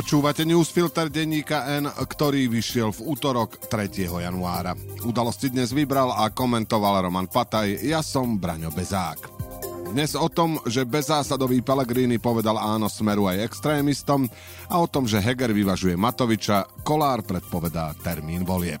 Počúvate newsfilter denníka N, ktorý vyšiel v útorok 3. januára. Udalosti dnes vybral a komentoval Roman Pataj, ja som Braňo Bezák. Dnes o tom, že bezzásadový Pellegrini povedal áno smeru aj extrémistom a o tom, že Heger vyvažuje Matoviča, Kolár predpovedá termín volieb.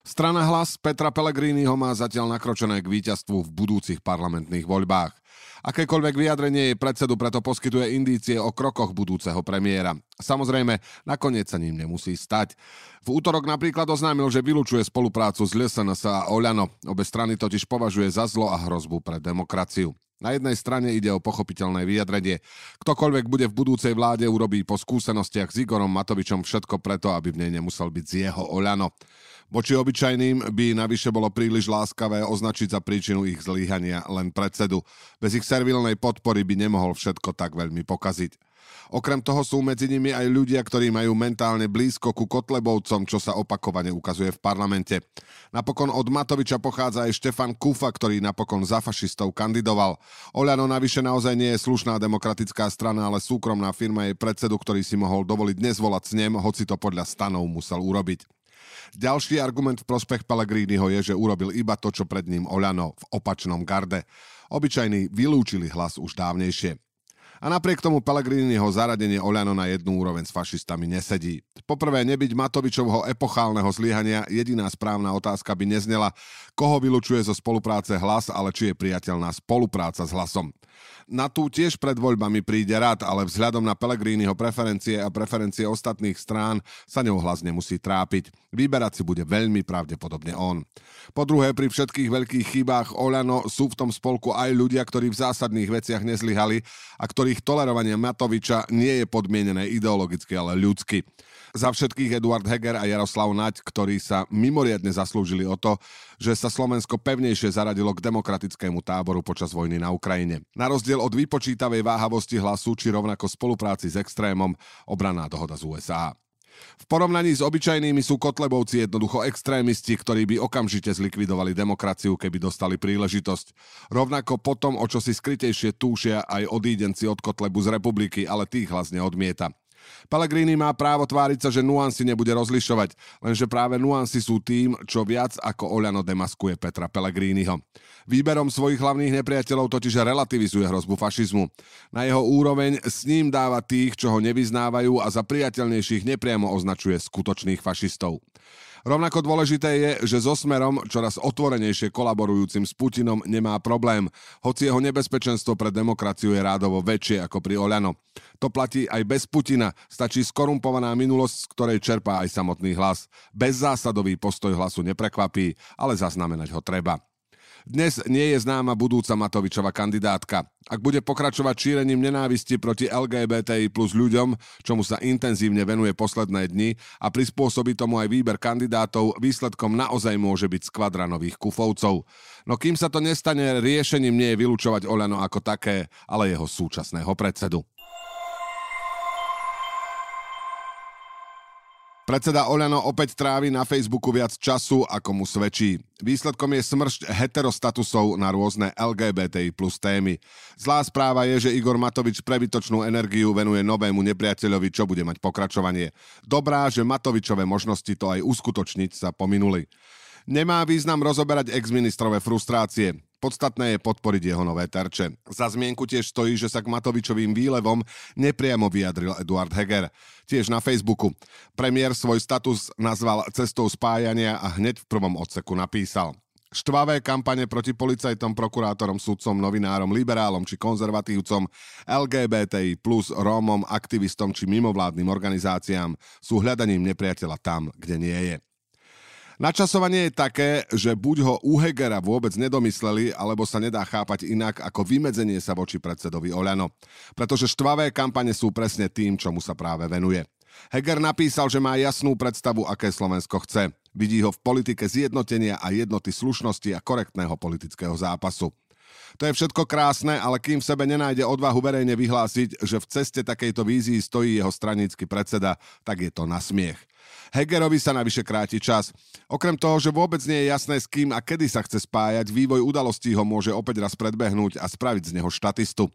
Strana hlas Petra Pellegriniho má zatiaľ nakročené k víťazstvu v budúcich parlamentných voľbách. Akékoľvek vyjadrenie jej predsedu preto poskytuje indície o krokoch budúceho premiéra. Samozrejme, nakoniec sa ním nemusí stať. V útorok napríklad oznámil, že vylúčuje spoluprácu s LSNS a Oľano. Obe strany totiž považuje za zlo a hrozbu pre demokraciu. Na jednej strane ide o pochopiteľné vyjadrenie. Ktokoľvek bude v budúcej vláde, urobí po skúsenostiach s Igorom Matovičom všetko preto, aby v nej nemusel byť z jeho Oľano. Voči obyčajným by navyše bolo príliš láskavé označiť za príčinu ich zlíhania len predsedu. Bez ich servilnej podpory by nemohol všetko tak veľmi pokaziť. Okrem toho sú medzi nimi aj ľudia, ktorí majú mentálne blízko ku Kotlebovcom, čo sa opakovane ukazuje v parlamente. Napokon od Matoviča pochádza aj Štefan Kufa, ktorý napokon za fašistov kandidoval. Oľano navyše naozaj nie je slušná demokratická strana, ale súkromná firma jej predsedu, ktorý si mohol dovoliť nezvolať s ním, hoci to podľa stanov musel urobiť. Ďalší argument v prospech Pellegriniho je, že urobil iba to, čo pred ním Oľano v opačnom garde. Obyčajní vylúčili hlas už dávnejšie. A napriek tomu Pellegriniho zaradenie Oľano na jednu úroveň s fašistami nesedí. Poprvé, nebyť Matovičovho epochálneho zlyhania, jediná správna otázka by neznela, koho vylučuje zo spolupráce hlas, ale či je priateľná spolupráca s hlasom. Na tú tiež pred voľbami príde rád, ale vzhľadom na Pellegriniho preferencie a preferencie ostatných strán sa ňou hlas nemusí trápiť. Vyberať si bude veľmi pravdepodobne on. Po druhé, pri všetkých veľkých chybách Oľano sú v tom spolku aj ľudia, ktorí v zásadných veciach nezlyhali a ktorých tolerovanie Matoviča nie je podmienené ideologicky, ale ľudsky. Za všetkých Eduard Heger a Jaroslav Naď, ktorí sa mimoriadne zaslúžili o to, že sa Slovensko pevnejšie zaradilo k demokratickému táboru počas vojny na Ukrajine. Na rozdiel od vypočítavej váhavosti hlasu či rovnako spolupráci s extrémom, obraná dohoda z USA. V porovnaní s obyčajnými sú Kotlebovci jednoducho extrémisti, ktorí by okamžite zlikvidovali demokraciu, keby dostali príležitosť. Rovnako potom, o čo si skrytejšie túšia aj odídenci od Kotlebu z republiky, ale tých hlas neodmieta. Pellegrini má právo tváriť sa, že nuancy nebude rozlišovať, lenže práve nuancy sú tým, čo viac ako Oľano demaskuje Petra Pellegriniho. Výberom svojich hlavných nepriateľov totiž relativizuje hrozbu fašizmu. Na jeho úroveň s ním dáva tých, čo ho nevyznávajú a za priateľnejších nepriamo označuje skutočných fašistov. Rovnako dôležité je, že so Smerom, čoraz otvorenejšie kolaborujúcim s Putinom, nemá problém, hoci jeho nebezpečenstvo pre demokraciu je rádovo väčšie ako pri Oľano. To platí aj bez Putina, stačí skorumpovaná minulosť, z ktorej čerpá aj samotný hlas. Bezzásadový postoj hlasu neprekvapí, ale zaznamenať ho treba. Dnes nie je známa budúca Matovičova kandidátka. Ak bude pokračovať šírením nenávisti proti LGBTI plus ľuďom, čomu sa intenzívne venuje posledné dni a prispôsobí tomu aj výber kandidátov, výsledkom naozaj môže byť skvadra nových kufovcov. No kým sa to nestane, riešením nie je vylúčovať Oľano ako také, ale jeho súčasného predsedu. Predseda Oľano opäť trávi na Facebooku viac času, ako mu svedčí. Výsledkom je smršť heterostatusov na rôzne LGBTI plus témy. Zlá správa je, že Igor Matovič prebytočnú energiu venuje novému nepriateľovi, čo bude mať pokračovanie. Dobrá, že Matovičové možnosti to aj uskutočniť sa pominuli. Nemá význam rozoberať exministrové frustrácie. Podstatné je podporiť jeho nové terče. Za zmienku tiež stojí, že sa k Matovičovým výlevom nepriamo vyjadril Eduard Heger. Tiež na Facebooku. Premiér svoj status nazval cestou spájania a hneď v prvom odseku napísal. Štvavé kampane proti policajtom, prokurátorom, sudcom, novinárom, liberálom či konzervatívcom, LGBTI plus Rómom, aktivistom či mimovládnym organizáciám sú hľadaním nepriateľa tam, kde nie je. Načasovanie je také, že buď ho u Hegera vôbec nedomysleli, alebo sa nedá chápať inak ako vymedzenie sa voči predsedovi Oľano. Pretože štvavé kampane sú presne tým, čomu sa práve venuje. Heger napísal, že má jasnú predstavu, aké Slovensko chce. Vidí ho v politike zjednotenia a jednoty slušnosti a korektného politického zápasu. To je všetko krásne, ale kým v sebe nenájde odvahu verejne vyhlásiť, že v ceste takejto vízii stojí jeho stranický predseda, tak je to na smiech. Hegerovi sa navyše kráti čas. Okrem toho, že vôbec nie je jasné s kým a kedy sa chce spájať, vývoj udalostí ho môže opäť raz predbehnúť a spraviť z neho štatistu.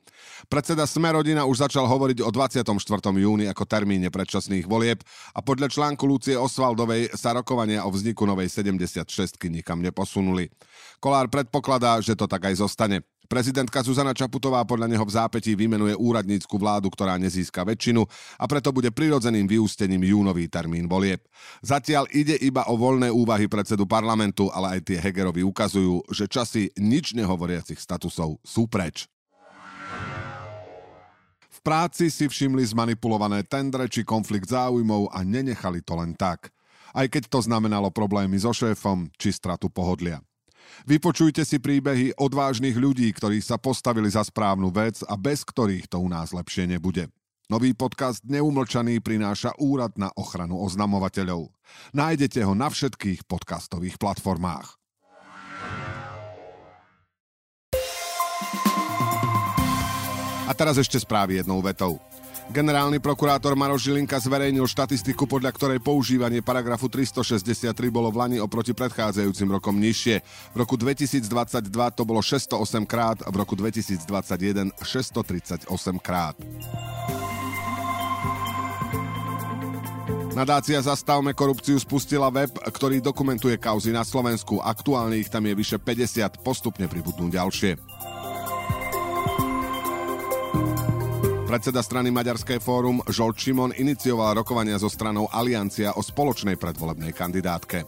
Predseda Smerodina už začal hovoriť o 24. júni ako termíne predčasných volieb a podľa článku Lucie Osvaldovej sa rokovania o vzniku novej 76 nikam neposunuli. Kolár predpokladá, že to tak aj zostane. Prezidentka Zuzana Čaputová podľa neho v zápätí vymenuje úradnícku vládu, ktorá nezíska väčšinu a preto bude prirodzeným vyústením júnový termín volieb. Zatiaľ ide iba o voľné úvahy predsedu parlamentu, ale aj tie Hegerovi ukazujú, že časy nič nehovoriacich statusov sú preč. V práci si všimli zmanipulované tendre či konflikt záujmov a nenechali to len tak. Aj keď to znamenalo problémy so šéfom či stratu pohodlia. Vypočujte si príbehy odvážnych ľudí, ktorí sa postavili za správnu vec a bez ktorých to u nás lepšie nebude. Nový podcast Neumlčaný prináša Úrad na ochranu oznamovateľov. Nájdete ho na všetkých podcastových platformách. A teraz ešte správy jednou vetou. Generálny prokurátor Maroš Žilinka zverejnil štatistiku, podľa ktorej používanie paragrafu 363 bolo v Lani oproti predchádzajúcim rokom nižšie. V roku 2022 to bolo 608 krát, v roku 2021 638 krát. Nadácia Zastavme korupciu spustila web, ktorý dokumentuje kauzy na Slovensku. Aktuálne ich tam je vyše 50, postupne pribudnú ďalšie. Predseda strany Maďarské fórum Žolt Šimon inicioval rokovania so stranou Aliancia o spoločnej predvolebnej kandidátke.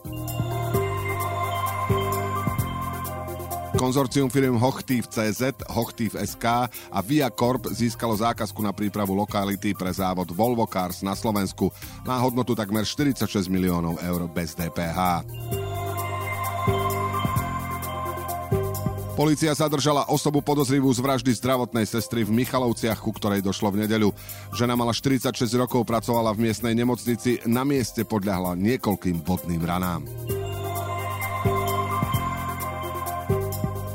Konzorcium firm Hochtief CZ, Hochtief SK a Via Corp získalo zákazku na prípravu lokality pre závod Volvo Cars na Slovensku. Má hodnotu takmer 46 miliónov eur bez DPH. Polícia zadržala osobu podozrivú z vraždy zdravotnej sestry v Michalovciach, ku ktorej došlo v nedeľu. Žena mala 46 rokov, pracovala v miestnej nemocnici, na mieste podľahla niekoľkým bodným ranám.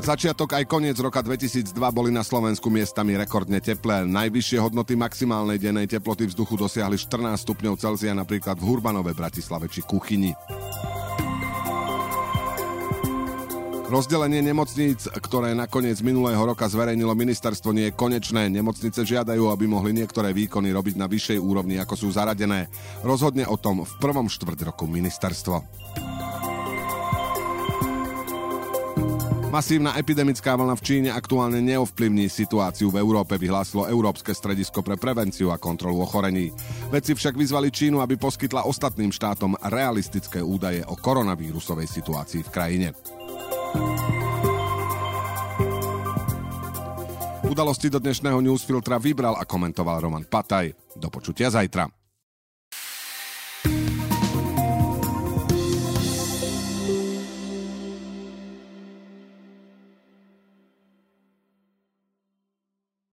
Začiatok aj koniec roka 2002 boli na Slovensku miestami rekordne teplé. Najvyššie hodnoty maximálnej dennej teploty vzduchu dosiahli 14 stupňov Celzia napríklad v Hurbanove, Bratislave či Kuchyni. Rozdelenie nemocníc, ktoré nakoniec minulého roka zverejnilo ministerstvo, nie je konečné. Nemocnice žiadajú, aby mohli niektoré výkony robiť na vyššej úrovni, ako sú zaradené. Rozhodne o tom v prvom štvrť roku ministerstvo. Masívna epidemická vlna v Číne aktuálne neovplyvní situáciu v Európe, vyhlásilo Európske stredisko pre prevenciu a kontrolu ochorení. Vedci však vyzvali Čínu, aby poskytla ostatným štátom realistické údaje o koronavírusovej situácii v krajine. Udalosti do dnešného newsfiltra vybral a komentoval Roman Pataj. Do počutia zajtra.